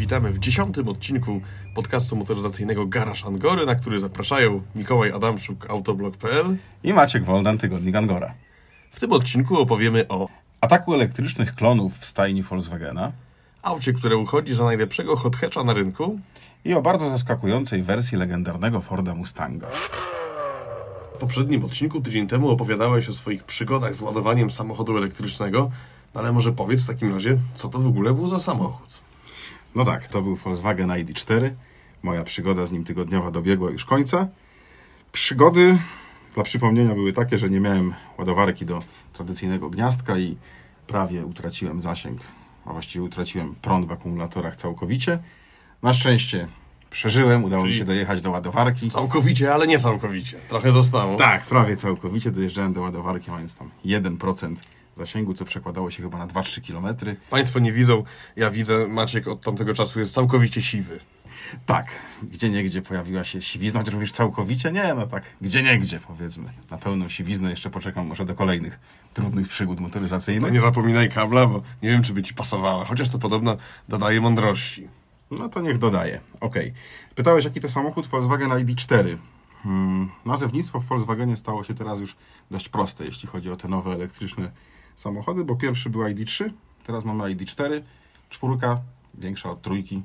Witamy w dziesiątym odcinku podcastu motoryzacyjnego Garaż Angory, na który zapraszają Mikołaj Adamczuk, autoblog.pl i Maciek Woldan, Tygodnik Angora. W tym odcinku opowiemy o ataku elektrycznych klonów w stajni Volkswagena, aucie, które uchodzi za najlepszego hot hatcha na rynku i o bardzo zaskakującej wersji legendarnego Forda Mustanga. W poprzednim odcinku tydzień temu opowiadałeś o swoich przygodach z ładowaniem samochodu elektrycznego, no ale może powiedz w takim razie, co to w ogóle był za samochód? No tak, to był Volkswagen ID4. Moja przygoda z nim tygodniowa dobiegła już końca. Przygody dla przypomnienia były takie, że nie miałem ładowarki do tradycyjnego gniazdka i prawie utraciłem zasięg, a właściwie utraciłem prąd w akumulatorach całkowicie. Na szczęście przeżyłem, udało Czyli mi się dojechać do ładowarki. Całkowicie, ale nie całkowicie. Trochę zostało. Tak, prawie całkowicie dojeżdżałem do ładowarki, mając tam 1% zasięgu, co przekładało się chyba na 2-3 km. Państwo nie widzą, ja widzę, Maciek od tamtego czasu jest całkowicie siwy. Tak, gdzie niegdzie pojawiła się siwizna, chociaż mówisz całkowicie? Nie, no tak, gdzie niegdzie powiedzmy. Na pełną siwiznę jeszcze poczekam może do kolejnych trudnych przygód No motoryzacyjnych. nie zapominaj kabla, bo nie wiem, czy by ci pasowała, chociaż to podobno dodaje mądrości. No to niech dodaje. Okej. Pytałeś, jaki to samochód Volkswagen ID4. Hmm, nazewnictwo w Volkswagenie stało się teraz już dość proste, jeśli chodzi o te nowe elektryczne samochody, bo pierwszy był ID3, teraz mamy ID4, czwórka, większa od trójki.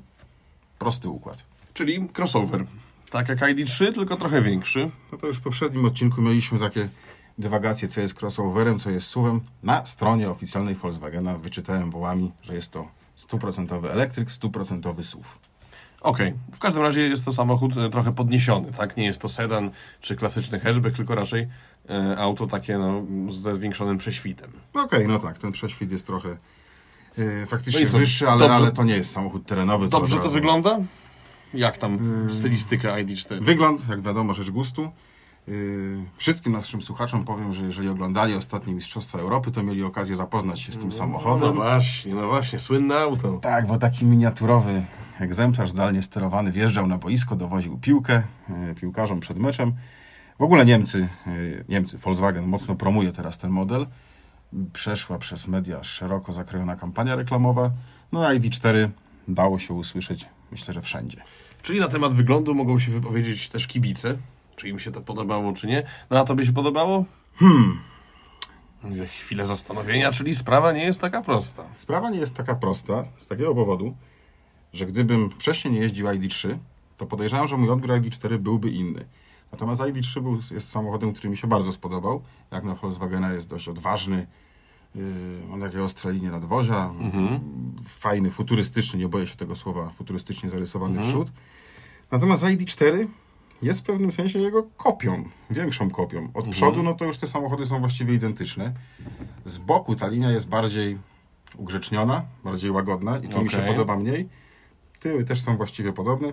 Prosty układ. Czyli crossover. Tak jak ID3, tylko trochę większy. No to już w poprzednim odcinku mieliśmy takie dywagacje, co jest crossoverem, co jest SUV-em. Na stronie oficjalnej Volkswagena wyczytałem wołami, że jest to stuprocentowy elektryk, stuprocentowy SUV. Okej, w każdym razie jest to samochód e, trochę podniesiony, tak? Nie jest to sedan czy klasyczny hatchback, tylko raczej e, auto takie no, ze zwiększonym prześwitem. No Okej, no tak, ten prześwit jest trochę yy, faktycznie No co, wyższy, ale, dobrze- ale to nie jest samochód terenowy. Dobrze to razu- wygląda? Jak tam stylistyka ID4? Wygląd, jak wiadomo, rzecz gustu. Yy, wszystkim naszym słuchaczom powiem, że jeżeli oglądali ostatnie Mistrzostwa Europy, to mieli okazję zapoznać się z tym No samochodem. właśnie, no właśnie, słynne auto. Tak, bo taki miniaturowy egzemplarz zdalnie sterowany wjeżdżał na boisko, dowoził piłkę e, piłkarzom przed meczem. W ogóle Niemcy, e, Niemcy, Volkswagen mocno promuje teraz ten model. Przeszła przez media szeroko zakrojona kampania reklamowa. No a ID4 dało się usłyszeć, myślę, że wszędzie. Czyli na temat wyglądu mogą się wypowiedzieć też kibice. Czy im się to podobało, czy nie. No a tobie się podobało? Hmm. Chwilę zastanowienia, czyli sprawa nie jest taka prosta. Sprawa nie jest taka prosta z takiego powodu, że gdybym wcześniej nie jeździł ID3, to podejrzewam, że mój odbiór ID4 byłby inny. Natomiast ID3 był, jest samochodem, który mi się bardzo spodobał. Jak na Volkswagena jest dość odważny. Yy, ma takie ostre linie nadwozia. Fajny, futurystyczny, nie boję się tego słowa, futurystycznie zarysowany przód. Natomiast ID4 jest w pewnym sensie jego kopią, większą kopią. Od przodu, no to już te samochody są właściwie identyczne. Z boku ta linia jest bardziej ugrzeczniona, bardziej łagodna i to mi się podoba mniej. Tyły też są właściwie podobne.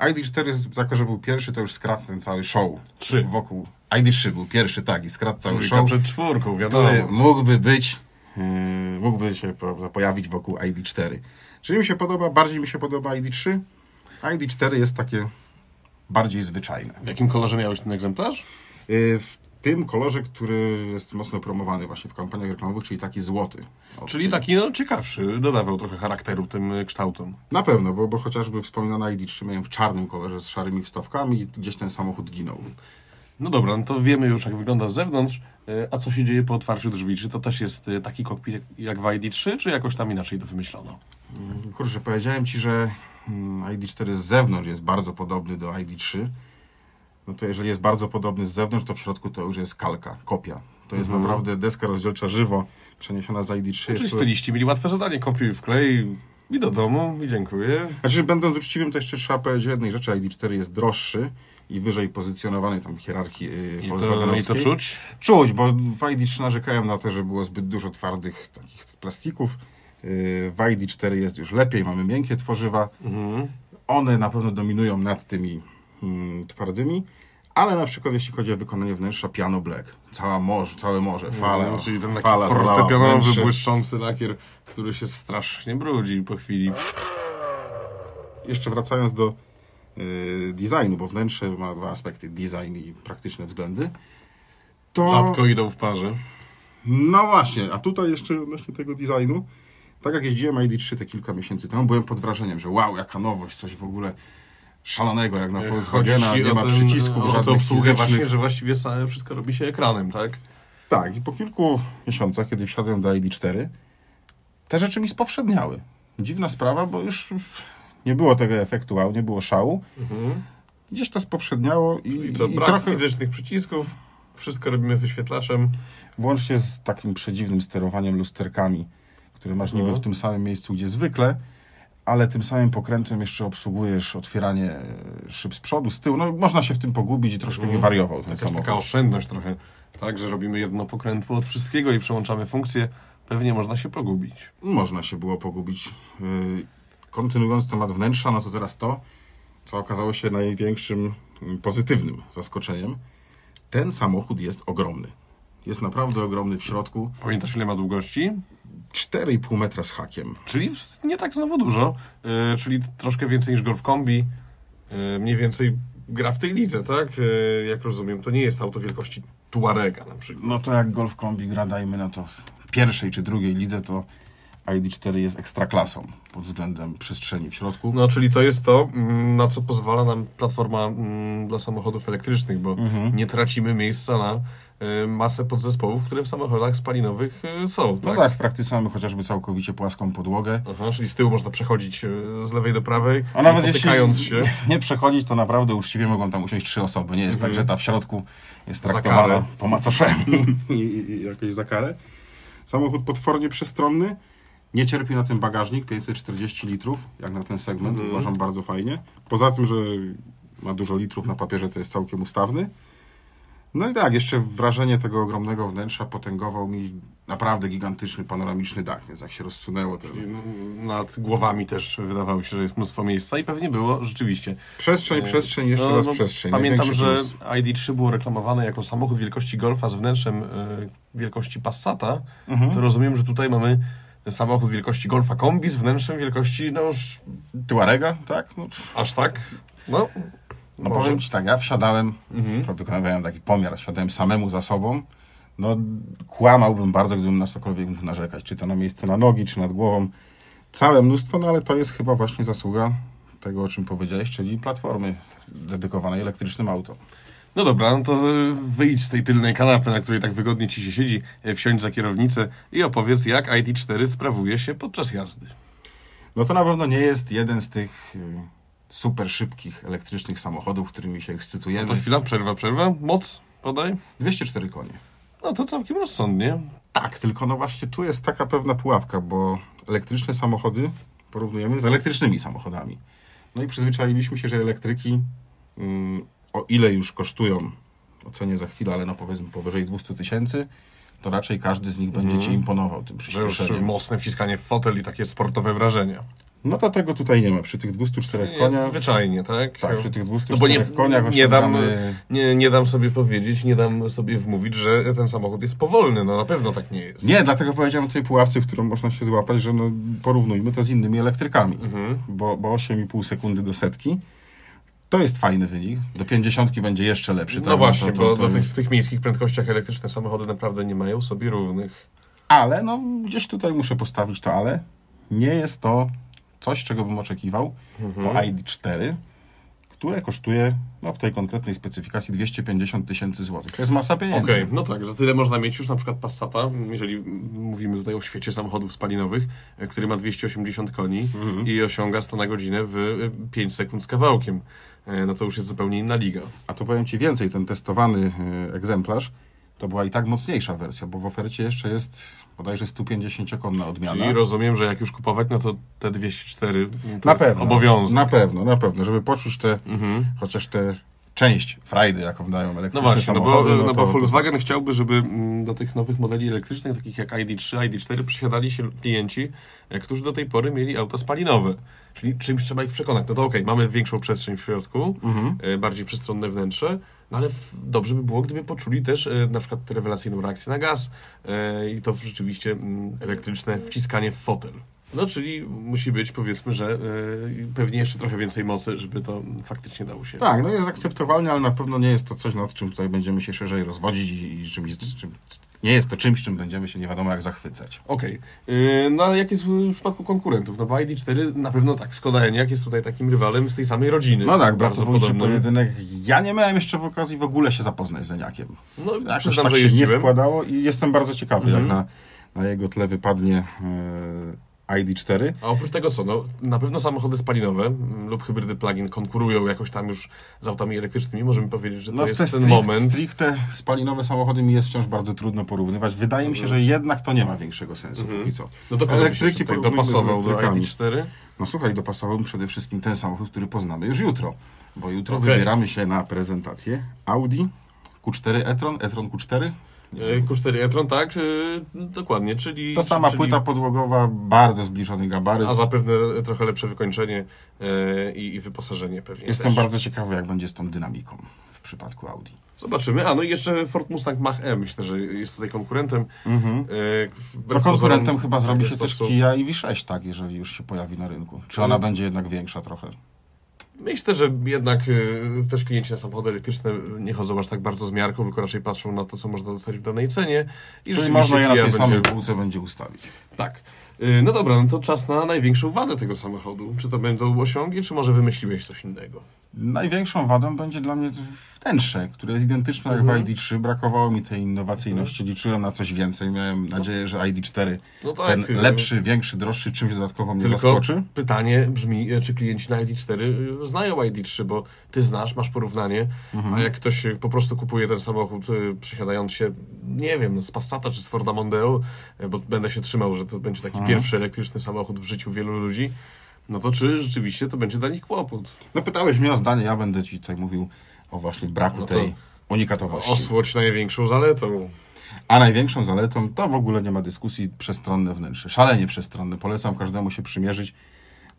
ID4, z- jako że był pierwszy, to już skradł ten cały show. Trzy. Wokół. ID3 był pierwszy, tak, i skradł cały Trójka show, przed czwórką, wiadomo. który mógłby być, yy, mógłby się prawda, pojawić wokół ID4. Czyli mi się podoba, bardziej mi się podoba ID3, a ID4 jest takie bardziej zwyczajne. W jakim kolorze miałeś ten egzemplarz? Yy, W tym kolorze, który jest mocno promowany właśnie w kampaniach reklamowych, czyli taki złoty. Czyli taki no ciekawszy, dodawał trochę charakteru tym y, kształtom. Na pewno, bo, bo chociażby wspominana ID3 miałem w czarnym kolorze z szarymi wstawkami i gdzieś ten samochód ginął. No dobra, no to wiemy już jak wygląda z zewnątrz, y, a co się dzieje po otwarciu drzwi? Czy to też jest y, taki kokpit jak w ID3, czy jakoś tam inaczej to wymyślono? Kurczę, powiedziałem Ci, że mm, ID4 z zewnątrz jest bardzo podobny do ID3. No to jeżeli jest bardzo podobny z zewnątrz, to w środku to już jest kalka, kopia. To jest naprawdę deska rozdzielcza żywo przeniesiona z ID3. Czyli styliści mieli łatwe zadanie, kopiuj wklej i do domu i dziękuję. Znaczy, będąc uczciwym, to jeszcze trzeba powiedzieć jednej rzeczy. ID4 jest droższy i wyżej pozycjonowany tam hierarchii yy, I to, i to czuć? Czuć, bo w ID3 narzekałem na to, że było zbyt dużo twardych takich plastików. Yy, W ID4 jest już lepiej, mamy miękkie tworzywa. One na pewno dominują nad tymi mm, twardymi, ale na przykład jeśli chodzi o wykonanie wnętrza Piano Black, cała morze, całe morze, fala, No, czyli ten taki fala fortepianowy, wnętrze. błyszczący lakier, który się strasznie brudzi po chwili. Jeszcze wracając do yy, designu, bo wnętrze ma dwa aspekty, design i praktyczne względy. To... Rzadko idą w parze. No właśnie, a tutaj jeszcze odnośnie tego designu, Tak jak jeździłem ID3 te kilka miesięcy temu, byłem pod wrażeniem, że wow, jaka nowość, coś w ogóle szalonego, jak na Volkswagena, nie ma przycisków żadnych obsługę właśnie, że właściwie wszystko robi się ekranem, tak? Tak, i po kilku miesiącach, kiedy wsiadłem do ID4, te rzeczy mi spowszedniały. Dziwna sprawa, bo już nie było tego efektu wow, nie było szału. Gdzieś to spowszedniało i, I co, i brak trochę, fizycznych przycisków, wszystko robimy wyświetlaczem. włącznie z takim przedziwnym sterowaniem lusterkami, które masz niby Mhm. w tym samym miejscu, gdzie zwykle, ale tym samym pokrętłem jeszcze obsługujesz otwieranie e, szyb z przodu, z tyłu. No, można się w tym pogubić i troszkę nie wariował ten samochód. taka oszczędność trochę, tak, że robimy jedno pokrętło od wszystkiego i przełączamy funkcje. Pewnie można się pogubić. Można się było pogubić. Yy, Kontynuując temat wnętrza, no to teraz to, co okazało się największym mm, pozytywnym zaskoczeniem. Ten samochód jest ogromny. Jest naprawdę ogromny w środku. Pamiętasz ile ma długości? 4,5 metra z hakiem. Czyli nie tak znowu dużo, yy, czyli troszkę więcej niż Golf Kombi. Yy, mniej więcej gra w tej lidze, tak? Yy, jak rozumiem, to nie jest auto wielkości Tuarega na przykład. No to jak Golf Kombi gra, dajmy na to w pierwszej czy drugiej lidze, to ID4 jest ekstraklasą pod względem przestrzeni w środku. No, czyli to jest to, mm, na co pozwala nam platforma mm, dla samochodów elektrycznych, bo nie tracimy miejsca na masę podzespołów, które w samochodach spalinowych y, są, No tak? tak, w praktyce mamy chociażby całkowicie płaską podłogę. Aha, czyli z tyłu można przechodzić y, z lewej do prawej, A nawet nie jeśli się. nie przechodzić, to naprawdę uczciwie mogą tam usiąść trzy osoby. Nie jest tak, że ta w środku jest traktowana po macoszemu i, jakoś za karę. Samochód potwornie przestronny. Nie cierpi na ten bagażnik, 540 litrów, jak na ten segment, uważam bardzo fajnie. Poza tym, że ma dużo litrów na papierze, to jest całkiem ustawny. No i tak, jeszcze wrażenie tego ogromnego wnętrza potęgował mi naprawdę gigantyczny, panoramiczny dach, więc jak się rozsunęło, to... Nad głowami też wydawało się, że jest mnóstwo miejsca i pewnie było rzeczywiście. Przestrzeń, przestrzeń, jeszcze No, raz no, przestrzeń. Pamiętam, że plus. ID3 było reklamowane jako samochód wielkości Golfa z wnętrzem y, wielkości Passata. Mhm. To rozumiem, że tutaj mamy samochód wielkości Golfa Kombi z wnętrzem wielkości, no już Tuarega, tak? No, aż tak. No, No może. powiem Ci tak, ja wsiadałem, Mhm. wykonywałem taki pomiar, wsiadałem samemu za sobą. No kłamałbym bardzo, gdybym na cokolwiek mógł narzekać, czy to na miejsce na nogi, czy nad głową. Całe mnóstwo, no ale to jest chyba właśnie zasługa tego, o czym powiedziałeś, czyli platformy dedykowanej elektrycznym autom. No dobra, no to y, wyjdź z tej tylnej kanapy, na której tak wygodnie ci się siedzi, y, wsiądź za kierownicę i opowiedz, jak ID4 sprawuje się podczas jazdy. No to na pewno nie jest jeden z tych y, super szybkich elektrycznych samochodów, którymi się No ekscytujemy. to chwila, przerwa, przerwa. Moc, podaj. 204 konie. No to całkiem rozsądnie. Tak, tylko no właśnie tu jest taka pewna pułapka, bo elektryczne samochody porównujemy z elektrycznymi samochodami. No i przyzwyczailiśmy się, że elektryki, mm, o ile już kosztują, ocenię za chwilę, ale no powiedzmy powyżej 200 tysięcy, to raczej każdy z nich będzie Ci imponował tym Że już przyspieszeniem. mocne wciskanie w fotel i takie sportowe wrażenia. No to tego tutaj nie ma. Przy tych 204 Jest koniach, zwyczajnie, tak? tak, przy tych No 204 bo nie, koniach nie, dam, osiągamy... nie, nie dam sobie powiedzieć, nie dam sobie wmówić, że ten samochód jest powolny. No na pewno tak nie jest. Nie, dlatego powiedziałem o tej pułapce, w którą można się złapać, że no, porównujmy to z innymi elektrykami, Mhm. bo, bo 8,5 sekundy do setki to jest fajny wynik. Do 50 będzie jeszcze lepszy. No tak? właśnie, to, to, bo to do tych, w tych miejskich prędkościach elektryczne samochody naprawdę nie mają sobie równych. Ale no, gdzieś tutaj muszę postawić to ale. Nie jest to coś, czego bym oczekiwał Mhm. po ID4, które kosztuje no, w tej konkretnej specyfikacji 250 tysięcy złotych. To jest masa pieniędzy. Okej, no tak, że tyle można mieć już na przykład Passata, jeżeli mówimy tutaj o świecie samochodów spalinowych, e, który ma 280 koni i osiąga 100 na godzinę w e, 5 sekund z kawałkiem. E, No to już jest zupełnie inna liga. A to powiem Ci więcej, ten testowany e, egzemplarz to była i tak mocniejsza wersja, bo w ofercie jeszcze jest bodajże 150-konna odmiana. Czyli rozumiem, że jak już kupować, no to te 204 to na jest pewno, obowiązek. Na pewno, na pewno, żeby poczuć te, Mhm. chociaż tę część frajdy, jaką dają No elektryczne właśnie, no bo, samochody. no bo to- Volkswagen chciałby, żeby mm, do tych nowych modeli elektrycznych, takich jak ID3, ID4, przysiadali się klienci, e, którzy do tej pory mieli auta spalinowe. Czyli czymś trzeba ich przekonać. No to okej, mamy większą przestrzeń w środku, Mhm. e, bardziej przestronne wnętrze, no ale dobrze by było, gdyby poczuli też e, na przykład rewelacyjną reakcję na gaz e, i to rzeczywiście mm, elektryczne wciskanie w fotel. No, czyli musi być, powiedzmy, że e, pewnie jeszcze trochę więcej mocy, żeby to faktycznie dało się. Tak, no jest akceptowalne, ale na pewno nie jest to coś, nad czym tutaj będziemy się szerzej rozwodzić i, i czymś, czym nie jest to czymś, czym będziemy się nie wiadomo jak zachwycać. Okej. Yy, No ale jak jest w przypadku konkurentów? No bo ID4 na pewno tak, Skoda Enyaq jest tutaj takim rywalem z tej samej rodziny. No tak, bardzo podobnym. pojedynek. Ja nie miałem jeszcze w okazji w ogóle się zapoznać z Eniakiem. No Jakoś przyznam, tak że się nie jeździłem. składało i jestem bardzo ciekawy, Mhm. jak na, na jego tle wypadnie e, ID4. A oprócz tego co? No, na pewno samochody spalinowe lub hybrydy plug-in konkurują jakoś tam już z autami elektrycznymi. Możemy powiedzieć, że to No jest te ten strict- moment. stricte spalinowe samochody mi jest wciąż bardzo trudno porównywać. Wydaje mi się, że jednak to nie ma większego sensu póki co. No to porównujmy z dopasował do elektrykami. ID4? No słuchaj, dopasowałbym przede wszystkim ten samochód, który poznamy już jutro. Bo jutro Okej. wybieramy się na prezentację Audi Q4 e-tron, e-tron Q4. Yy, Q4 e-tron, tak? Yy, dokładnie, czyli... To sama czyli, płyta podłogowa, bardzo zbliżony gabaryt. A zapewne trochę lepsze wykończenie yy, i, i wyposażenie pewnie Jestem też. bardzo ciekawy, jak będzie z tą dynamiką w przypadku Audi. Zobaczymy. A no i jeszcze Ford Mustang Mach-E, myślę, że jest tutaj konkurentem. Mhm. No konkurentem pozorom, chyba zrobi się też Kia i V6, tak, jeżeli już się pojawi na rynku. Czy ona będzie jednak większa trochę? Myślę, że jednak y, też klienci na samochody elektryczne nie chodzą aż tak bardzo z miarką, tylko raczej patrzą na to, co można dostać w danej cenie. I Czyli można je na tej samej półce będzie ustawić. Tak. Y, No dobra, no to czas na największą wadę tego samochodu. Czy to będą osiągi, czy może wymyśliłeś coś innego? Największą wadą będzie dla mnie wnętrze, które jest identyczne jak Mhm. w ID3. Brakowało mi tej innowacyjności, liczyłem na coś więcej. Miałem nadzieję, że ID4, No tak, ten y, lepszy, większy, droższy, czymś dodatkowo mnie Tylko zaskoczy. pytanie brzmi, e, czy klienci na ID4 y, znają ID3, bo ty znasz, masz porównanie, Mhm. a jak ktoś y, po prostu kupuje ten samochód y, przesiadając się, nie wiem, no, z Passata czy z Forda Mondeo, y, bo będę się trzymał, że to będzie taki Mhm. Pierwszy elektryczny samochód w życiu wielu ludzi, no to czy rzeczywiście to będzie dla nich kłopot? No pytałeś mnie o zdanie, ja będę ci tutaj mówił o właśnie braku No tej unikatowości. Osłoć największą zaletą. A największą zaletą to w ogóle nie ma dyskusji przestronne wnętrze. Szalenie przestronne. Polecam każdemu się przymierzyć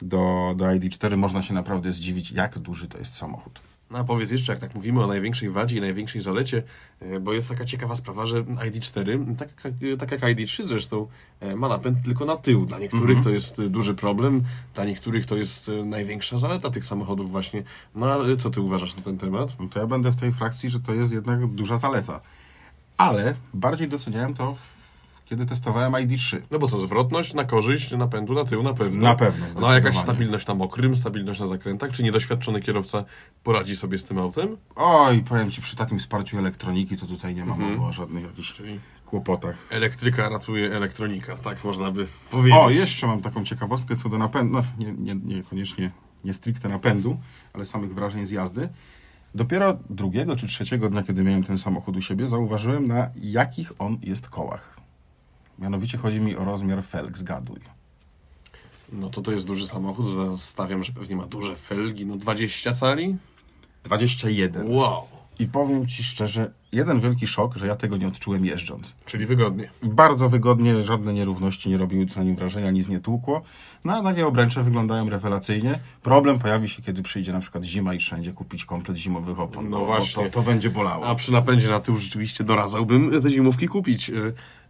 do, do ID4. Można się naprawdę zdziwić, jak duży to jest samochód. No a powiedz jeszcze, jak tak mówimy o największej wadzie i największej zalecie, e, bo jest taka ciekawa sprawa, że ID4, tak, jak- tak jak ID3 zresztą, e, ma napęd tylko na tył. Dla niektórych to jest duży problem, dla niektórych to jest e, największa zaleta tych samochodów właśnie. No ale co ty uważasz na ten temat? No to ja będę w tej frakcji, że to jest jednak duża zaleta. Ale bardziej doceniałem to, kiedy testowałem ID3. No bo co, zwrotność na korzyść napędu na tył na pewno. Na pewno, No jakaś stabilność na mokrym, stabilność na zakrętach? Czy niedoświadczony kierowca poradzi sobie z tym autem? Oj, powiem Ci, przy takim wsparciu elektroniki to tutaj nie ma Mhm. mowy o żadnych jakichś Czyli kłopotach. elektryka ratuje elektronika, tak można by powiedzieć. O, jeszcze mam taką ciekawostkę co do napędu, no nie, nie, niekoniecznie nie stricte napędu, ale samych wrażeń z jazdy. Dopiero drugiego czy trzeciego dnia, kiedy miałem ten samochód u siebie, zauważyłem na jakich on jest kołach. Mianowicie chodzi mi o rozmiar felg, zgaduj. No to to jest duży samochód, stawiam, że pewnie ma duże felgi, no 20 cali? 21. Wow, I powiem Ci szczerze, jeden wielki szok, że ja tego nie odczułem jeżdżąc. czyli wygodnie. Bardzo wygodnie, żadne nierówności nie robiły na nim wrażenia, nic nie tłukło. No a takie obręcze wyglądają rewelacyjnie. Problem pojawi się, kiedy przyjdzie na przykład zima i wszędzie kupić komplet zimowych opon. No właśnie. To, to będzie bolało. A przy napędzie na tył rzeczywiście doradzałbym te zimówki kupić.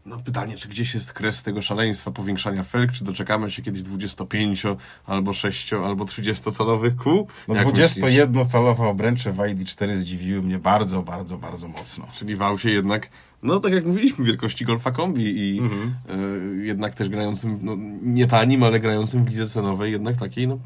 No pytanie, czy gdzieś jest kres tego szaleństwa powiększania felg, czy doczekamy się kiedyś 25 albo 6 albo 30 calowych kół? No Jak myślisz? 21-calowe obręcze w ID4 zdziwiły mnie bardzo, bardzo, bardzo mocno. Czyli w aucie jednak, no tak jak mówiliśmy, wielkości Golfa Kombi i Mhm. e, jednak też grającym, no, nie tanim, ale grającym w lidze cenowej, jednak takiej, no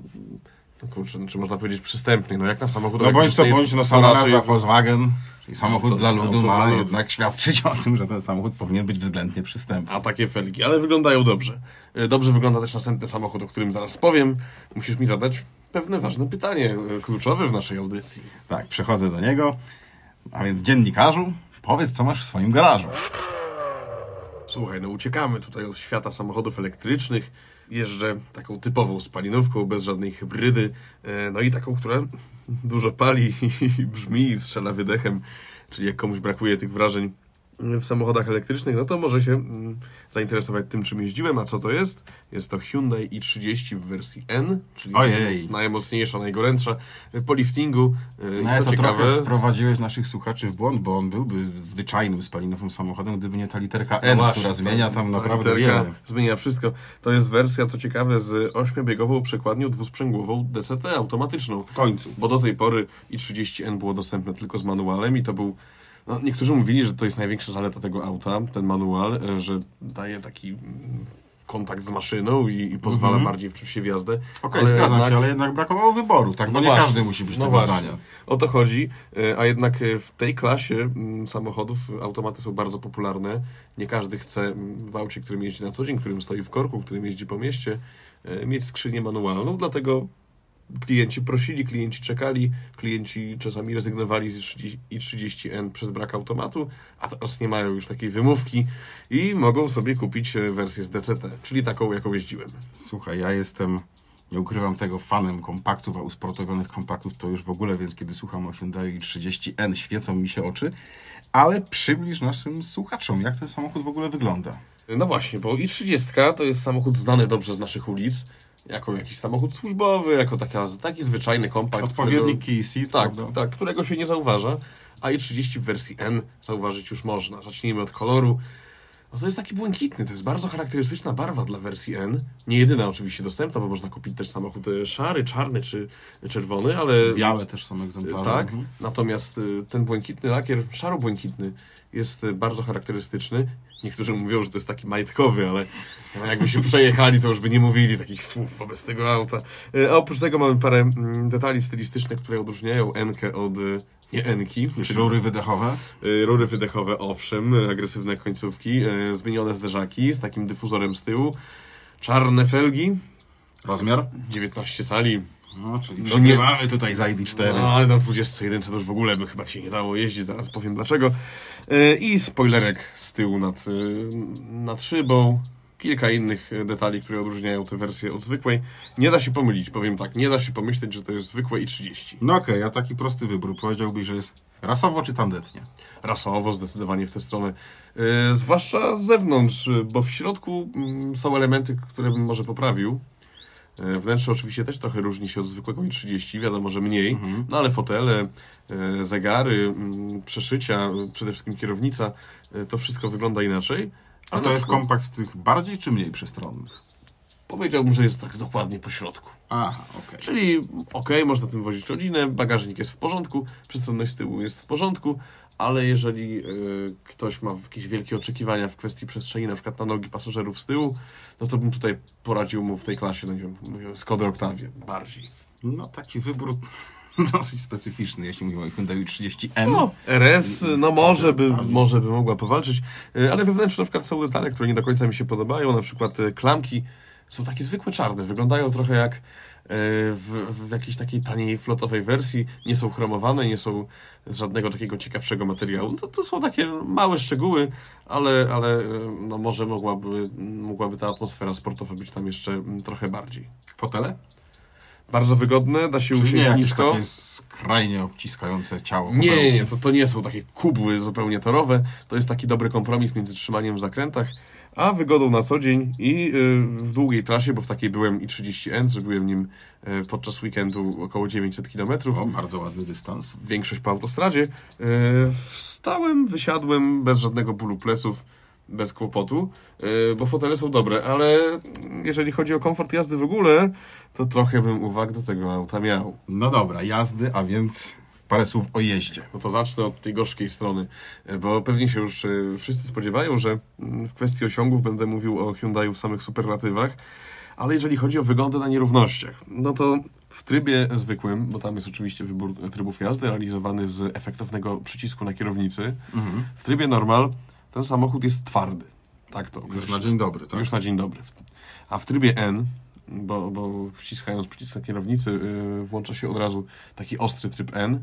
kurczę, no, czy można powiedzieć przystępnej, no jak na samochód No bądź co bądź, no to sama nazwa Volkswagen, czyli samochód Auto- dla ludu, auto ma jednak świadczyć o tym, że ten samochód powinien być względnie przystępny. A takie felgi, ale wyglądają dobrze. E, Dobrze wygląda też następny samochód, o którym zaraz powiem. Musisz mi zadać pewne ważne pytanie, e, kluczowe w naszej audycji. Tak, przechodzę do niego. A więc dziennikarzu, powiedz co masz w swoim garażu. Słuchaj, no uciekamy tutaj od świata samochodów elektrycznych. Jeżdżę taką typową spalinówką, bez żadnej hybrydy. E, No i taką, która dużo pali i brzmi i strzela wydechem. Czyli jak komuś brakuje tych wrażeń w samochodach elektrycznych, no to może się mm, zainteresować tym, czym jeździłem. A co to jest? Jest to Hyundai i30 w wersji N, czyli Ojej. najmoc- najmocniejsza, najgorętsza e, po liftingu. I No, co to ciekawe, trochę wprowadziłeś naszych słuchaczy w błąd, bo on byłby zwyczajnym spalinowym samochodem, gdyby nie ta literka N, No właśnie, która zmienia tam ta naprawdę wiele. Zmienia wszystko. To jest wersja, co ciekawe, z ośmiobiegową przekładnią dwusprzęgłową DCT automatyczną. W końcu. Bo do tej pory i 30N było dostępne tylko z manualem i to był No, niektórzy mówili, że to jest największa zaleta tego auta, ten manual, e, że daje taki mm, kontakt z maszyną i, i pozwala bardziej wczuć się w jazdę. Okej, Ale zgadzam jednak- się, ale jednak brakowało wyboru, tak? Bo No nie właśnie, każdy musi być no tego właśnie. zdania. O to chodzi, e, a jednak e, w tej klasie mm, samochodów automaty są bardzo popularne. Nie każdy chce mm, w aucie, którym jeździ na co dzień, którym stoi w korku, którym jeździ po mieście, mieć skrzynię manualną, dlatego klienci prosili, klienci czekali, klienci czasami rezygnowali z i30N przez brak automatu, a teraz nie mają już takiej wymówki i mogą sobie kupić e, wersję z DCT, czyli taką, jaką jeździłem. Słuchaj, ja jestem, nie ukrywam tego, fanem kompaktów, a usportowionych kompaktów to już w ogóle, więc kiedy słucham o Hyundai 30N, świecą mi się oczy. Ale przybliż naszym słuchaczom, jak ten samochód w ogóle wygląda. No właśnie, bo i30 to jest samochód znany dobrze z naszych ulic, jako jakiś samochód służbowy, jako taka, taki zwyczajny kompakt. Odpowiednik którego- key Tak, tak, którego się nie zauważa, a i30 w wersji N zauważyć już można. Zacznijmy od koloru. No to jest taki błękitny, to jest bardzo charakterystyczna barwa dla wersji N. Nie jedyna oczywiście dostępna, bo można kupić też samochód e, szary, czarny czy czerwony, ale... Białe też są egzemplarze. Tak, Mhm. natomiast y, ten błękitny lakier, szaro-błękitny, jest y, bardzo charakterystyczny. Niektórzy mówią, że to jest taki majtkowy, ale no, jakby się przejechali, to już by nie mówili takich słów wobec tego auta. A oprócz tego mamy parę mm, detali stylistycznych, które odróżniają Enkę od y, nie Enki. Czy rury wydechowe? Y, Rury wydechowe, owszem, agresywne końcówki, zmienione zderzaki z takim dyfuzorem z tyłu, czarne felgi, Rozmiar? 19 cali, No, czyli No przygrywamy tutaj za ID4. No, ale na 21 to już w ogóle by chyba się nie dało jeździć, zaraz powiem dlaczego. E, I spoilerek z tyłu nad, e, nad szybą. Kilka innych e, detali, które odróżniają tę wersję od zwykłej. Nie da się pomylić, powiem tak, nie da się pomyśleć, że to jest zwykłe i 30. No okej, a taki prosty wybór. Powiedziałbyś, że jest rasowo czy tandetnie? Rasowo zdecydowanie w tę stronę. E, zwłaszcza z zewnątrz, e, bo w środku mm, są elementy, które bym może poprawił. Wnętrze oczywiście też trochę różni się od zwykłego i30, wiadomo, że mniej, no ale fotele, zegary, mm, przeszycia, przede wszystkim kierownica, to wszystko wygląda inaczej. A Ale to jest kompakt z tych bardziej czy mniej przestronnych? Powiedziałbym, że jest tak dokładnie po środku. Aha, okej. Czyli okej, można tym wozić rodzinę, bagażnik jest w porządku, przestronność z tyłu jest w porządku, ale jeżeli y, ktoś ma jakieś wielkie oczekiwania w kwestii przestrzeni, na przykład na nogi pasażerów z tyłu, no to bym tutaj poradził mu w tej klasie, no nie wiem, Skoda Octavia bardziej. No taki wybór dosyć specyficzny, jeśli mówimy o Hyundai 30N. No, RS, no może by, może by mogła powalczyć, y, ale we wnętrzu na przykład są detale, które nie do końca mi się podobają, na przykład y, klamki są takie zwykłe czarne, wyglądają trochę jak y, w, w jakiejś takiej taniej flotowej wersji, nie są chromowane, nie są z żadnego takiego ciekawszego materiału. To, to są takie małe szczegóły, ale, ale no może mogłaby, mogłaby ta atmosfera sportowa być tam jeszcze mm, trochę bardziej. Fotele? Bardzo wygodne, da się Czy nie usiąść nisko. takie skrajnie obciskające ciało? Nie, nie, to, to nie są takie kubły zupełnie torowe. To jest taki dobry kompromis między trzymaniem w zakrętach, a wygodą na co dzień i y, w długiej trasie, bo w takiej byłem i 30N, zrobiłem nim y, podczas weekendu około 900 km. O, bardzo ładny dystans. Większość po autostradzie. Y, wstałem, wysiadłem bez żadnego bólu pleców, bez kłopotu, y, bo fotele są dobre, ale jeżeli chodzi o komfort jazdy w ogóle, to trochę bym uwag do tego auta miał. No dobra, jazdy, a więc parę słów o jeździe. No to zacznę od tej gorzkiej strony, bo pewnie się już e, wszyscy spodziewają, że mm, w kwestii osiągów będę mówił o Hyundaiu w samych superlatywach, ale jeżeli chodzi o wygodę na nierównościach, no to w trybie zwykłym, bo tam jest oczywiście wybór trybów jazdy realizowany z efektownego przycisku na kierownicy, w trybie normal ten samochód jest twardy. Tak to Już określę. na dzień dobry, tak? Już na dzień dobry. A w trybie N, bo, bo wciskając przycisk na kierownicy, yy, włącza się od razu taki ostry tryb N.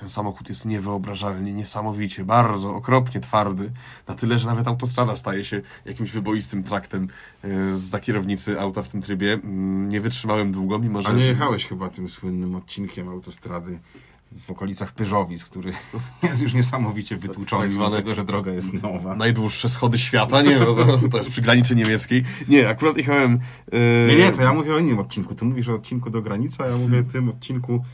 Ten samochód jest niewyobrażalnie, niesamowicie, bardzo okropnie twardy. Na tyle, że nawet autostrada staje się jakimś wyboistym traktem yy, za kierownicy auta w tym trybie. Mm, Nie wytrzymałem długo, mimo że... A nie jechałeś chyba tym słynnym odcinkiem autostrady w okolicach Pyżowic, który jest już niesamowicie wytłuczony, tak mimo tego, że droga jest nowa. Najdłuższe schody świata, nie, no to, to jest przy granicy niemieckiej. Nie, akurat jechałem... yy, Nie, nie, to ja mówię o innym odcinku. Ty mówisz o odcinku do granicy, a ja mówię o tym odcinku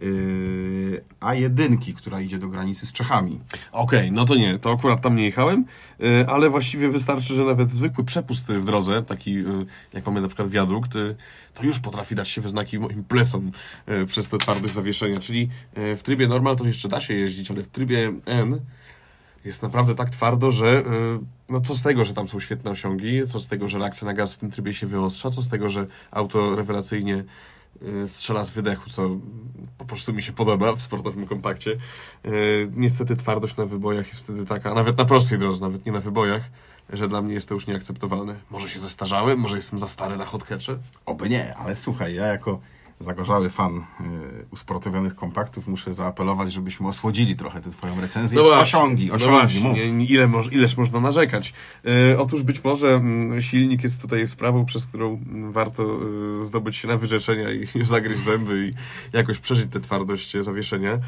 yy, A1, która idzie do granicy z Czechami. Okej, no to nie, to akurat tam nie jechałem, y, ale właściwie wystarczy, że nawet zwykły przepust w drodze, taki y, jak mamy na przykład wiadukt, y, to już potrafi dać się we znaki moim plesom y, przez te twarde zawieszenia. Czyli y, w trybie normal to jeszcze da się jeździć, ale w trybie N jest naprawdę tak twardo, że no co z tego, że tam są świetne osiągi, co z tego, że reakcja na gaz w tym trybie się wyostrza, co z tego, że auto rewelacyjnie strzela z wydechu, co po prostu mi się podoba w sportowym kompakcie. Y, Niestety twardość na wybojach jest wtedy taka, nawet na prostej drodze, nawet nie na wybojach, że dla mnie jest to już nieakceptowalne. Może się zestarzałem, może jestem za stary na hotcatche. Oby nie, ale słuchaj, ja jako zagorzały fan y, usportowionych kompaktów muszę zaapelować, żebyśmy osłodzili trochę tę twoją recenzję. osiągi, osiągi, no właśnie, mów. nie- ile moż, ileż można narzekać. E, otóż być może mm, silnik jest tutaj sprawą, przez którą mm, warto e, zdobyć się na wyrzeczenia i zagryźć zęby i jakoś przeżyć tę twardość e, zawieszenia.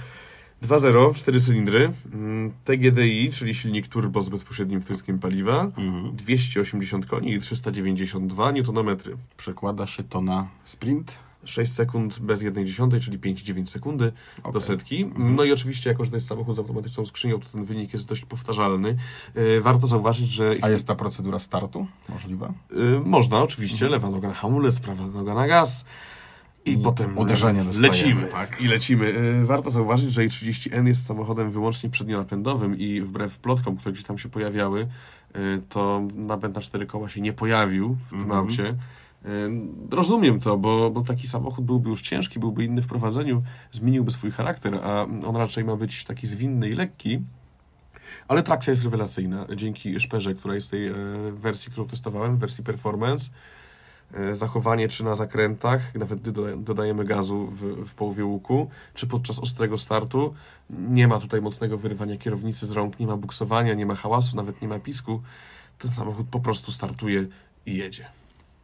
2.0, 4 cylindry, mm, TGDI, czyli silnik turbo z bezpośrednim wtryskiem paliwa, Mhm. 280 koni i 392 Nm. Przekłada się to na sprint. 6 sekund bez 1,1, czyli 5,9 sekundy do Okej. setki. No i oczywiście, jako że to jest samochód z automatyczną skrzynią, to ten wynik jest dość powtarzalny. E, Warto zauważyć, że A jest ta procedura startu możliwa? e, można oczywiście, lewa noga na hamulec, prawa noga na gaz i, I potem uderzenie dostajemy, lecimy. tak? I lecimy. E, Warto zauważyć, że i30N jest samochodem wyłącznie przednionapędowym i wbrew plotkom, które gdzieś tam się pojawiały, to napęd na cztery koła się nie pojawił w tym Mhm. aucie. Rozumiem to, bo, bo taki samochód byłby już ciężki, byłby inny w prowadzeniu, zmieniłby swój charakter, a on raczej ma być taki zwinny i lekki. Ale trakcja jest rewelacyjna. Dzięki szperze, która jest w tej e, wersji, którą testowałem, wersji performance. E, zachowanie czy na zakrętach, nawet gdy doda- dodajemy gazu w, w połowie łuku, czy podczas ostrego startu. Nie ma tutaj mocnego wyrywania kierownicy z rąk, nie ma buksowania, nie ma hałasu, nawet nie ma pisku. Ten samochód po prostu startuje i jedzie.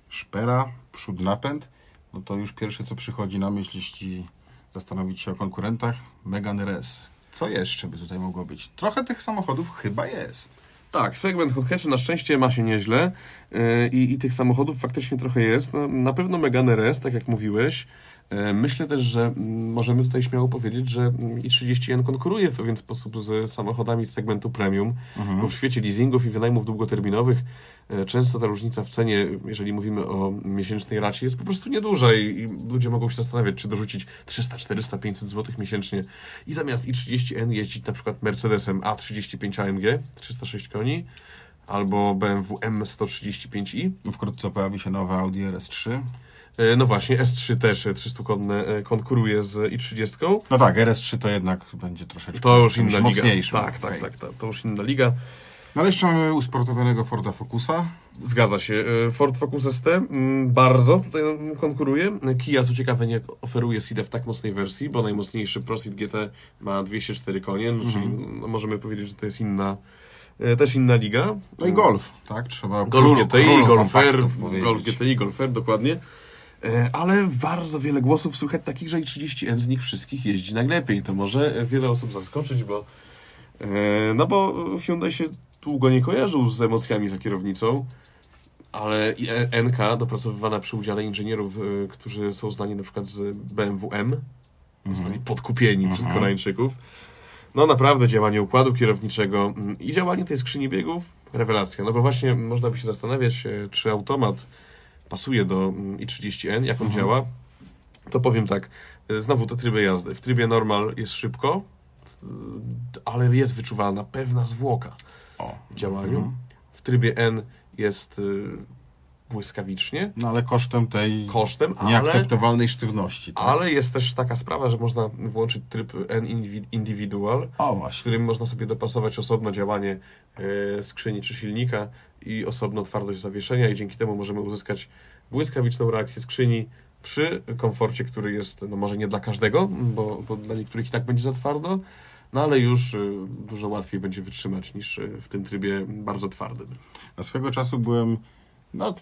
Szpera, przód napęd, no to już pierwsze co przychodzi na myśl, jeśli zastanowić się o konkurentach, Megane RS. Co jeszcze by tutaj mogło być? Trochę tych samochodów chyba jest. Tak, segment hothatchy na szczęście ma się nieźle yy, i, i tych samochodów faktycznie trochę jest. No, na pewno Megane RS, tak jak mówiłeś. Yy, Myślę też, że mm, możemy tutaj śmiało powiedzieć, że mm, i30N konkuruje w pewien sposób z samochodami z segmentu premium, bo w świecie leasingów i wynajmów długoterminowych yy, często ta różnica w cenie, jeżeli mówimy o miesięcznej racie, jest po prostu nieduża i, i ludzie mogą się zastanawiać, czy dorzucić 300, 400, 500 zł miesięcznie i zamiast i30N jeździć na przykład Mercedesem A35 AMG, 306 koni, albo BMW M135i. Wkrótce pojawi się nowe Audi RS3. E, No właśnie, S3 też e, 300-konne e, konkuruje z i30. No tak, RS3 to jednak będzie troszeczkę To już inna liga. mocniejszym. Tak, tak, tak, tak, to już inna liga. No ale jeszcze mamy usportowionego Forda Focusa. Zgadza się. E, Ford Focus ST mm, bardzo tutaj nam konkuruje. Kia, co ciekawe, nie oferuje SIDA w tak mocnej wersji, bo najmocniejszy Proceed GT ma 204 konie, no, czyli no, możemy powiedzieć, że to jest inna, e, też inna liga. No i Golf, tak? Trzeba Golf GTI, Golf R, kompaktów powiedzieć. Golf GTI, Golf R, dokładnie. E, Ale bardzo wiele głosów słychać takich, że i 30N z nich wszystkich jeździ najlepiej. To może e, wiele osób zaskoczyć, bo e, no bo Hyundai się długo nie kojarzył z emocjami za kierownicą, ale NK dopracowywana przy udziale inżynierów, którzy są znani na przykład z BMW M, zostali podkupieni przez Koreańczyków. No naprawdę działanie układu kierowniczego mm, i działanie tej skrzyni biegów, rewelacja. No bo właśnie można by się zastanawiać, czy automat pasuje do mm, i30N, jak on działa. To powiem tak, e, znowu te tryby jazdy. W trybie normal jest szybko, e, ale jest wyczuwalna pewna zwłoka O. w działaniu. Mhm. W trybie N jest e, błyskawicznie, No ale kosztem tej kosztem, ale... nieakceptowalnej sztywności. Tak? Ale jest też taka sprawa, że można włączyć tryb N Individual, O w którym można sobie dopasować osobno działanie skrzyni czy silnika i osobno twardość zawieszenia i dzięki temu możemy uzyskać błyskawiczną reakcję skrzyni przy komforcie, który jest no może nie dla każdego, bo, bo dla niektórych i tak będzie za twardo, no ale już e, dużo łatwiej będzie wytrzymać niż e, w tym trybie bardzo twardym. Na swego czasu byłem, no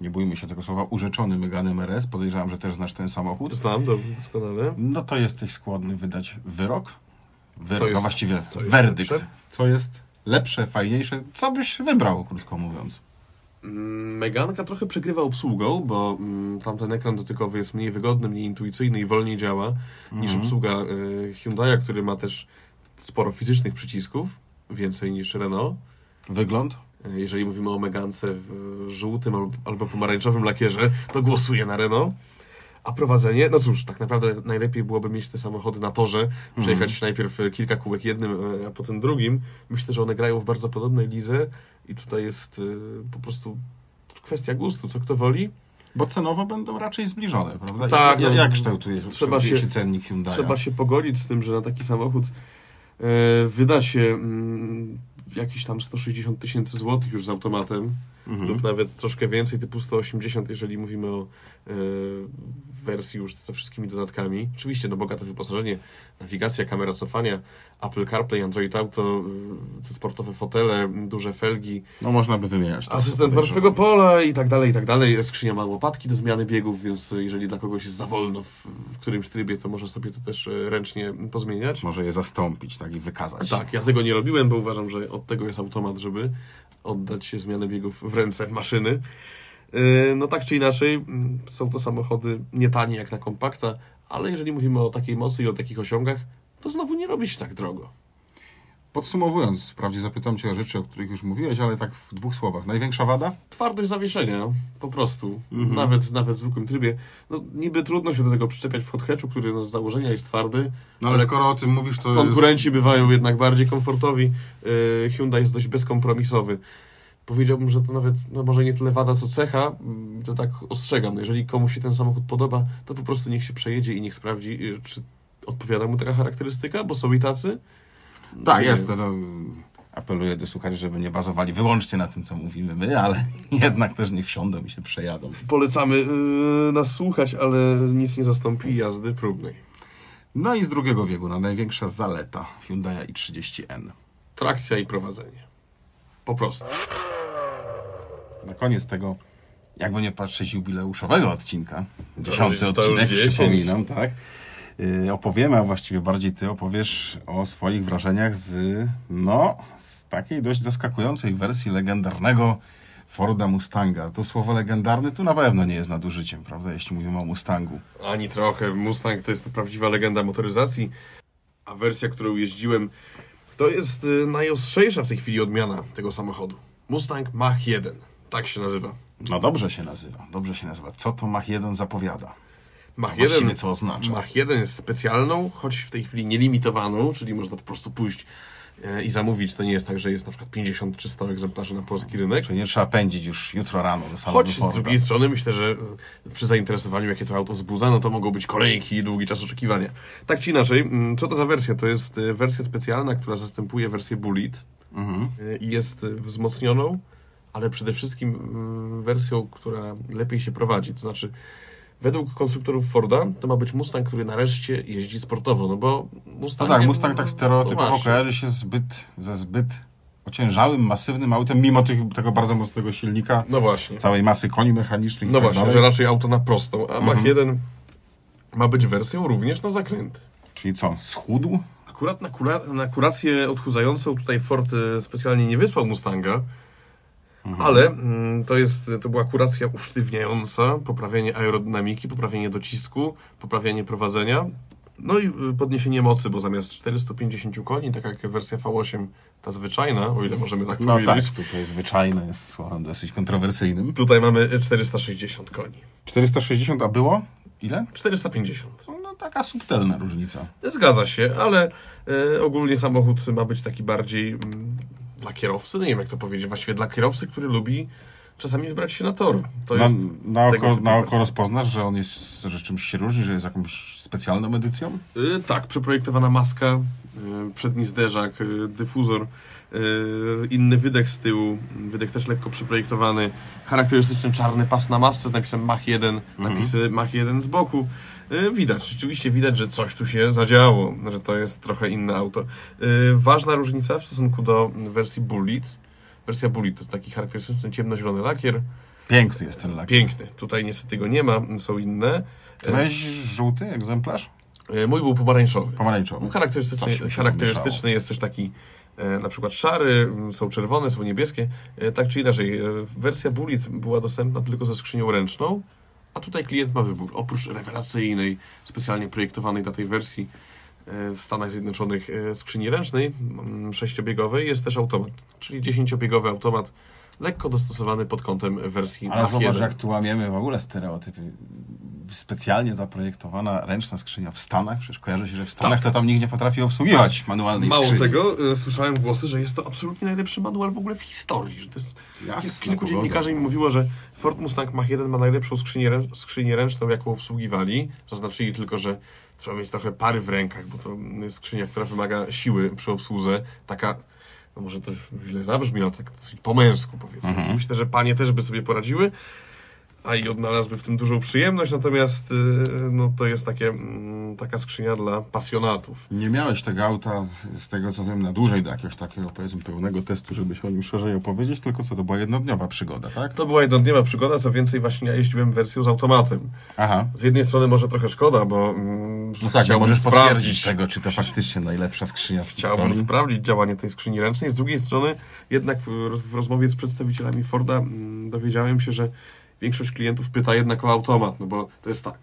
nie bójmy się tego słowa, urzeczony Meganem RS. Podejrzewam, że też znasz ten samochód. Znam do, doskonale. No to jesteś skłonny wydać wyrok. Co Wyrok, jest- a właściwie co werdykt. lepsze? Co jest lepsze, fajniejsze? Co byś wybrał, krótko mówiąc? Mm, Meganka trochę przegrywa obsługą, bo mm, tamten ekran dotykowy jest mniej wygodny, mniej intuicyjny i wolniej działa niż Mhm. obsługa y, Hyundai'a, który ma też sporo fizycznych przycisków, więcej niż Renault. Wygląd? Y, Jeżeli mówimy o Megance w żółtym albo, albo pomarańczowym lakierze, to głosuję na Renault. A prowadzenie, no cóż, tak naprawdę najlepiej byłoby mieć te samochody na torze, przejechać najpierw e, kilka kółek jednym, e, a potem drugim. Myślę, że one grają w bardzo podobnej lidze i tutaj jest e, po prostu kwestia gustu, co kto woli. Bo cenowo będą raczej zbliżone, prawda? Tak, Jak, no. jak kształtuje się, Trzeba się- się cennik Hyundai? Trzeba się pogodzić z tym, że na taki samochód wyda się mm, jakieś tam 160 tysięcy złotych już z automatem. Mhm. lub nawet troszkę więcej, typu 180, jeżeli mówimy o e, wersji już ze wszystkimi dodatkami. Oczywiście, no bogate wyposażenie, nawigacja, kamera cofania, Apple CarPlay, Android Auto, e, te sportowe fotele, duże felgi, No można by wymieniać. to, asystent martwego pola i tak dalej, i tak dalej. Skrzynia ma łopatki do zmiany biegów, więc e, jeżeli dla kogoś jest za wolno w, w którymś trybie, to może sobie to też e, ręcznie pozmieniać. Może je zastąpić, tak i wykazać. Tak, ja tego nie robiłem, bo uważam, że od tego jest automat, żeby oddać się zmianę biegów w ręce maszyny. Yy, No tak czy inaczej, mm, są to samochody nie tanie jak na kompakta, ale jeżeli mówimy o takiej mocy i o takich osiągach, to znowu nie robi się tak drogo. Podsumowując, wprawdzie zapytam Cię o rzeczy, o których już mówiłeś, ale tak w dwóch słowach. Największa wada? Twardość zawieszenia, po prostu. Mhm. Nawet, nawet w zwykłym trybie. No, niby trudno się do tego przyczepiać w hot hatchu, który no, z założenia jest twardy, No ale, Ale skoro o tym mówisz, to Konkurenci bywają jednak bardziej komfortowi. Yy, Hyundai jest dość bezkompromisowy. Powiedziałbym, że to nawet, no może nie tyle wada, co cecha, to tak ostrzegam. No jeżeli komuś się ten samochód podoba, to po prostu niech się przejedzie i niech sprawdzi, yy, czy odpowiada mu taka charakterystyka, bo są i tacy. Tak, Czy nie? jest. To, to apeluję do słuchaczy, żeby nie bazowali wyłącznie na tym, co mówimy my, ale jednak też niech wsiądą i się przejadą. Polecamy yy, nas słuchać, ale nic nie zastąpi jazdy próbnej. No i z drugiego biegu, na największa zaleta Hyundai i30N. Trakcja i prowadzenie. Po prostu. Na koniec tego, jakby nie patrzeć, jubileuszowego odcinka, dziesiąty odcinek, 10. przypominam, tak? Yy, opowiemy, a właściwie bardziej ty opowiesz o swoich wrażeniach z, no, z takiej dość zaskakującej wersji legendarnego Forda Mustanga. To słowo legendarny tu na pewno nie jest nadużyciem, prawda, jeśli mówimy o Mustangu. Ani trochę. Mustang to jest prawdziwa legenda motoryzacji, a wersja, którą jeździłem, to jest y, najostrzejsza w tej chwili odmiana tego samochodu. Mustang Mach 1. Tak się nazywa. No dobrze się nazywa, dobrze się nazywa. Co to Mach 1 zapowiada? Mach Właściwie 1, co oznacza? Mach 1 jest specjalną, choć w tej chwili nielimitowaną, czyli można po prostu pójść e, i zamówić. To nie jest tak, że jest na przykład 50 czy 100 egzemplarzy na polski rynek. Czyli nie trzeba pędzić już jutro rano do salonu Choć z Forda. drugiej strony myślę, że e, przy zainteresowaniu, jakie to auto wzbudza, no to mogą być kolejki i długi czas oczekiwania. Tak czy inaczej, mm, co to za wersja? To jest e, wersja specjalna, która zastępuje wersję Bullet Mhm. i jest wzmocnioną, ale przede wszystkim mm, wersją, która lepiej się prowadzi. To znaczy, według konstruktorów Forda, to ma być Mustang, który nareszcie jeździ sportowo, no bo No Mustang... tak, Mustang tak stereotypowo właśnie. kojarzy się zbyt, ze zbyt ociężałym, masywnym autem, mimo tych, tego bardzo mocnego silnika, No właśnie. całej masy koni mechanicznych No i tak właśnie, dalej. że raczej auto na prostą, a Mach Mhm. 1 ma być wersją również na zakręty. Czyli co, schudł? Akurat na, kura, na kurację odchudzającą tutaj Ford e, specjalnie nie wysłał Mustanga, ale mm, to, jest, to była kuracja usztywniająca, poprawienie aerodynamiki, poprawienie docisku, poprawienie prowadzenia, no i y, podniesienie mocy, bo zamiast 450 koni, tak jak wersja V8, ta zwyczajna, o ile możemy tak No tak, powiedzieć, tutaj zwyczajne jest słowem dosyć kontrowersyjnym. tutaj mamy 460 koni. 460, a było? Ile? 450. No taka subtelna różnica. Zgadza się, ale e, ogólnie samochód ma być taki bardziej mm, dla kierowcy, no nie wiem jak to powiedzieć, właściwie dla kierowcy, który lubi czasami wybrać się na tor. To Na, jest na, oko, na oko rozpoznasz, że on jest, że czymś się różni, że jest jakąś specjalną edycją? Y, tak, przeprojektowana maska, y, przedni zderzak, y, dyfuzor, y, inny wydech z tyłu, wydech też lekko przeprojektowany, charakterystyczny czarny pas na masce z napisem Mach 1, napisy Mach 1 z boku. Y, Widać, rzeczywiście widać, że coś tu się zadziało, że to jest trochę inne auto. Y, Ważna różnica w stosunku do wersji Bullet. Wersja Bullet to taki charakterystyczny ciemnozielony lakier, Piękny jest ten lak. piękny. Tutaj niestety go nie ma, są inne. Czy miałeś żółty egzemplarz? Mój był pomarańczowy. Pomarańczowy. Charakterystyczny, mi się charakterystyczny jest też taki e, na przykład szary, są czerwone, są niebieskie. E, Tak czy inaczej, e, wersja Bullet była dostępna tylko ze skrzynią ręczną, a tutaj klient ma wybór. Oprócz rewelacyjnej, specjalnie projektowanej dla tej wersji e, w Stanach Zjednoczonych e, skrzyni ręcznej, sześciobiegowej, jest też automat, czyli dziesięciobiegowy automat, lekko dostosowany pod kątem wersji Ale Mach zobacz, 1. jak tu łamiemy w ogóle stereotypy. Specjalnie zaprojektowana ręczna skrzynia w Stanach. Przecież kojarzy się, że w Stanach to tam nikt nie potrafi obsługiwać manualnej Mało skrzyni. tego, e, słyszałem głosy, że jest to absolutnie najlepszy manual w ogóle w historii. Że to jest, Jasna kilku pogoda. dziennikarzy mi mówiło, że Ford Mustang Mach 1 ma najlepszą skrzynię, rę- skrzynię ręczną, jaką obsługiwali. Zaznaczyli tylko, że trzeba mieć trochę pary w rękach, bo to jest skrzynia, która wymaga siły przy obsłudze. Taka, no może to źle zabrzmi, ale tak po męsku powiedzmy. Mhm. Myślę, że panie też by sobie poradziły. A i odnalazłby w tym dużą przyjemność, natomiast y, no, to jest takie, mm, taka skrzynia dla pasjonatów. Nie miałeś tego auta, z tego co wiem, na dłużej do jakiegoś takiego, powiedzmy, pełnego testu, żeby się o nim szerzej opowiedzieć, tylko co, to była jednodniowa przygoda, tak? To była jednodniowa przygoda, co więcej właśnie ja jeździłem wersją z automatem. Aha. Z jednej strony może trochę szkoda, bo mm, No tak, bo chciałbym możesz sprawdzić, potwierdzić tego, czy to faktycznie najlepsza skrzynia w Chciałbym historii. sprawdzić działanie tej skrzyni ręcznej. Z drugiej strony jednak w, w rozmowie z przedstawicielami Forda mm, dowiedziałem się, że większość klientów pyta jednak o automat, no bo to jest tak.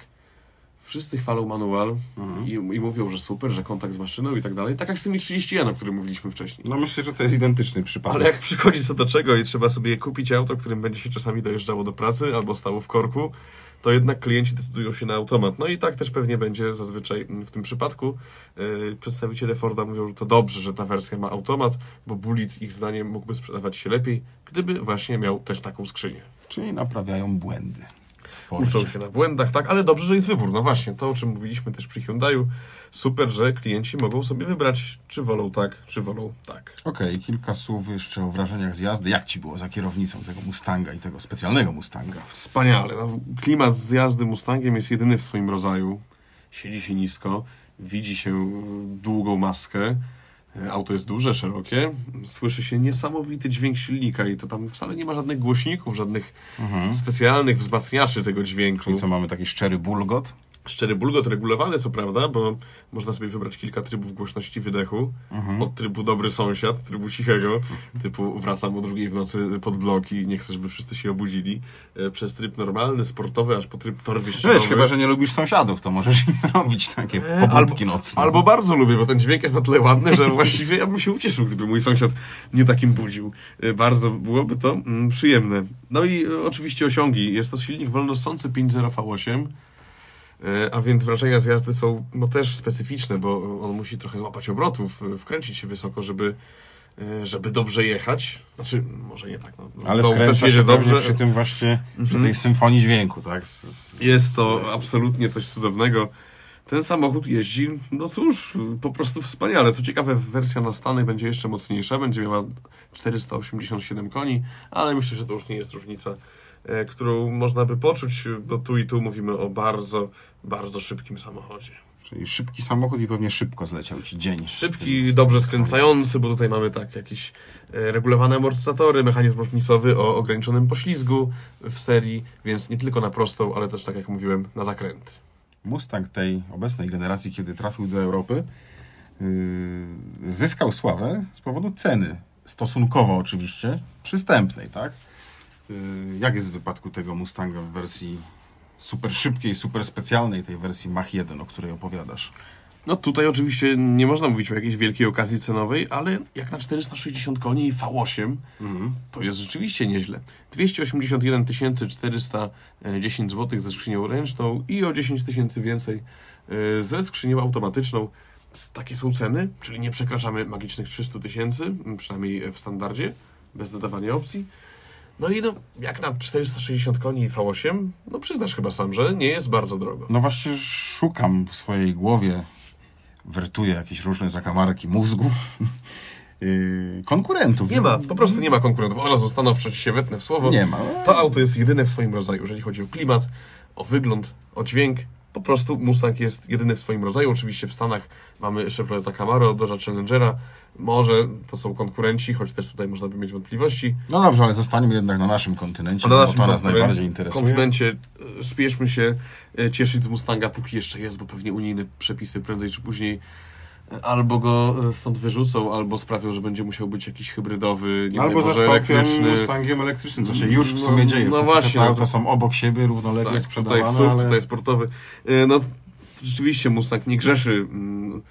Wszyscy chwalą manual Mhm. i, i mówią, że super, że kontakt z maszyną i tak dalej. Tak jak z tymi 31, o którym mówiliśmy wcześniej. No myślę, że to jest identyczny przypadek. Ale jak przychodzi co do czego i trzeba sobie kupić auto, którym będzie się czasami dojeżdżało do pracy albo stało w korku, to jednak klienci decydują się na automat. No i tak też pewnie będzie zazwyczaj w tym przypadku. Yy, Przedstawiciele Forda mówią, że to dobrze, że ta wersja ma automat, bo Bullet ich zdaniem mógłby sprzedawać się lepiej, gdyby właśnie miał też taką skrzynię. Czyli naprawiają błędy. Uczą się na błędach, tak, ale dobrze, że jest wybór. No właśnie, to o czym mówiliśmy też przy Hyundaiu. Super, że klienci mogą sobie wybrać, czy wolą tak, czy wolą tak. Okej, kilka słów jeszcze o wrażeniach z jazdy. Jak ci było za kierownicą tego Mustanga i tego specjalnego Mustanga? Wspaniale. No, klimat z jazdy Mustangiem jest jedyny w swoim rodzaju. Siedzi się nisko, widzi się długą maskę. Auto jest duże, szerokie. Słyszy się niesamowity dźwięk silnika i to tam wcale nie ma żadnych głośników, żadnych specjalnych wzmacniaczy tego dźwięku. Czyli co, mamy taki szczery bulgot? Szczery bulgot regulowany, co prawda, bo można sobie wybrać kilka trybów głośności wydechu. Od trybu dobry sąsiad, trybu cichego, typu wracam o drugiej w nocy pod blok i nie chcę, żeby wszyscy się obudzili. E, Przez tryb normalny, sportowy, aż po tryb tor wyścigowy. Wiesz, chyba, że nie lubisz sąsiadów, to możesz im robić takie pobudki nocne. Albo bardzo lubię, bo ten dźwięk jest na tyle ładny, że właściwie ja bym się ucieszył, gdyby mój sąsiad mnie takim budził. E, Bardzo byłoby to mm, przyjemne. No i e, oczywiście osiągi. Jest to silnik wolnosący 5.0 V8. E, A więc wrażenia z jazdy są no, też specyficzne, bo on musi trochę złapać obrotów, e, wkręcić się wysoko, żeby, e, żeby dobrze jechać. Znaczy, może nie tak. No, Ale też się jedzie dobrze przy tym właśnie, przy tej symfonii dźwięku, tak? Z, z, Jest to absolutnie coś cudownego. Ten samochód jeździ, no cóż, po prostu wspaniale. Co ciekawe, wersja na Stany będzie jeszcze mocniejsza, będzie miała 487 koni, ale myślę, że to już nie jest różnica, którą można by poczuć, bo tu i tu mówimy o bardzo, bardzo szybkim samochodzie. Czyli szybki samochód i pewnie szybko zleciał ci dzień. Szybki, tym- dobrze skręcający, bo tutaj mamy tak jakieś e, regulowane amortyzatory, mechanizm różnicowy o ograniczonym poślizgu w serii, więc nie tylko na prostą, ale też, tak jak mówiłem, na zakręty. Mustang tej obecnej generacji, kiedy trafił do Europy, yy, zyskał sławę z powodu ceny. Stosunkowo oczywiście przystępnej, tak? Yy, jak jest w wypadku tego Mustanga w wersji super szybkiej, super specjalnej, tej wersji Mach 1, o której opowiadasz? No tutaj oczywiście nie można mówić o jakiejś wielkiej okazji cenowej, ale jak na 460 koni i V8, to jest rzeczywiście nieźle. 281 410 zł ze skrzynią ręczną i o 10 tysięcy więcej e, ze skrzynią automatyczną. Takie są ceny, czyli nie przekraczamy magicznych 300 tysięcy, przynajmniej w standardzie, bez dodawania opcji. No i no, jak na 460 koni i V8, no przyznasz chyba sam, że nie jest bardzo drogo. No właśnie szukam w swojej głowie, wertuję jakieś różne zakamarki mózgu, yy, konkurentów. Nie ma, po prostu nie ma konkurentów. Od razu stanowczo ci się wetnę w słowo. Nie ma. To auto jest jedyne w swoim rodzaju, jeżeli chodzi o klimat, o wygląd, o dźwięk. Po prostu Mustang jest jedyny w swoim rodzaju. Oczywiście w Stanach mamy Chevroleta Camaro, Dodge Challengera. Może to są konkurenci, choć też tutaj można by mieć wątpliwości. No dobrze, ale zostaniemy jednak na naszym kontynencie, na bo naszym to nas najbardziej interesuje. kontynencie e, spieszmy się e, cieszyć z Mustanga, póki jeszcze jest, bo pewnie unijne przepisy prędzej czy później albo go e, stąd wyrzucą, albo sprawią, że będzie musiał być jakiś hybrydowy, nie Albo wiem, elektryczny. Mustangiem elektrycznym, co się już w No, sumie dzieje. no właśnie, Te no auta to- są obok siebie, równolegle Tak, tutaj sprzedawane, SUV, ale... tutaj sportowy. E, No, rzeczywiście Mustang nie grzeszy mm,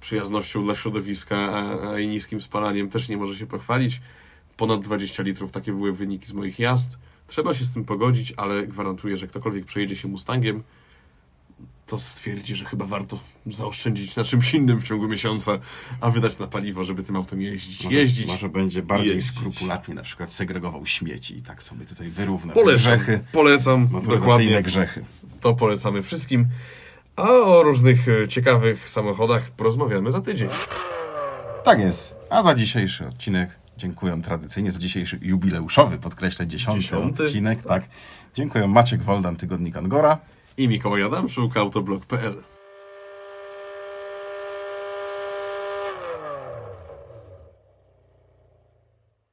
przyjaznością dla środowiska, a, a i niskim spalaniem też nie może się pochwalić. Ponad 20 litrów, takie były wyniki z moich jazd. Trzeba się z tym pogodzić, ale gwarantuję, że ktokolwiek przejedzie się Mustangiem, to stwierdzi, że chyba warto zaoszczędzić na czymś innym w ciągu miesiąca, a wydać na paliwo, żeby tym autem jeździć. Może, jeździć. może będzie bardziej jeździć. skrupulatnie na przykład segregował śmieci i tak sobie tutaj wyrówna Polecam, grzechy, polecam, dokładnie. grzechy. To polecamy wszystkim. A o różnych e, ciekawych samochodach porozmawiamy za tydzień. Tak jest. A za dzisiejszy odcinek dziękuję tradycyjnie, za dzisiejszy jubileuszowy, podkreślę, dziesiąty, Dziesiąty. odcinek. Tak. Dziękuję Maciek Woldan, Tygodnik Angora. I Mikołaj Adamczuk, autoblog.pl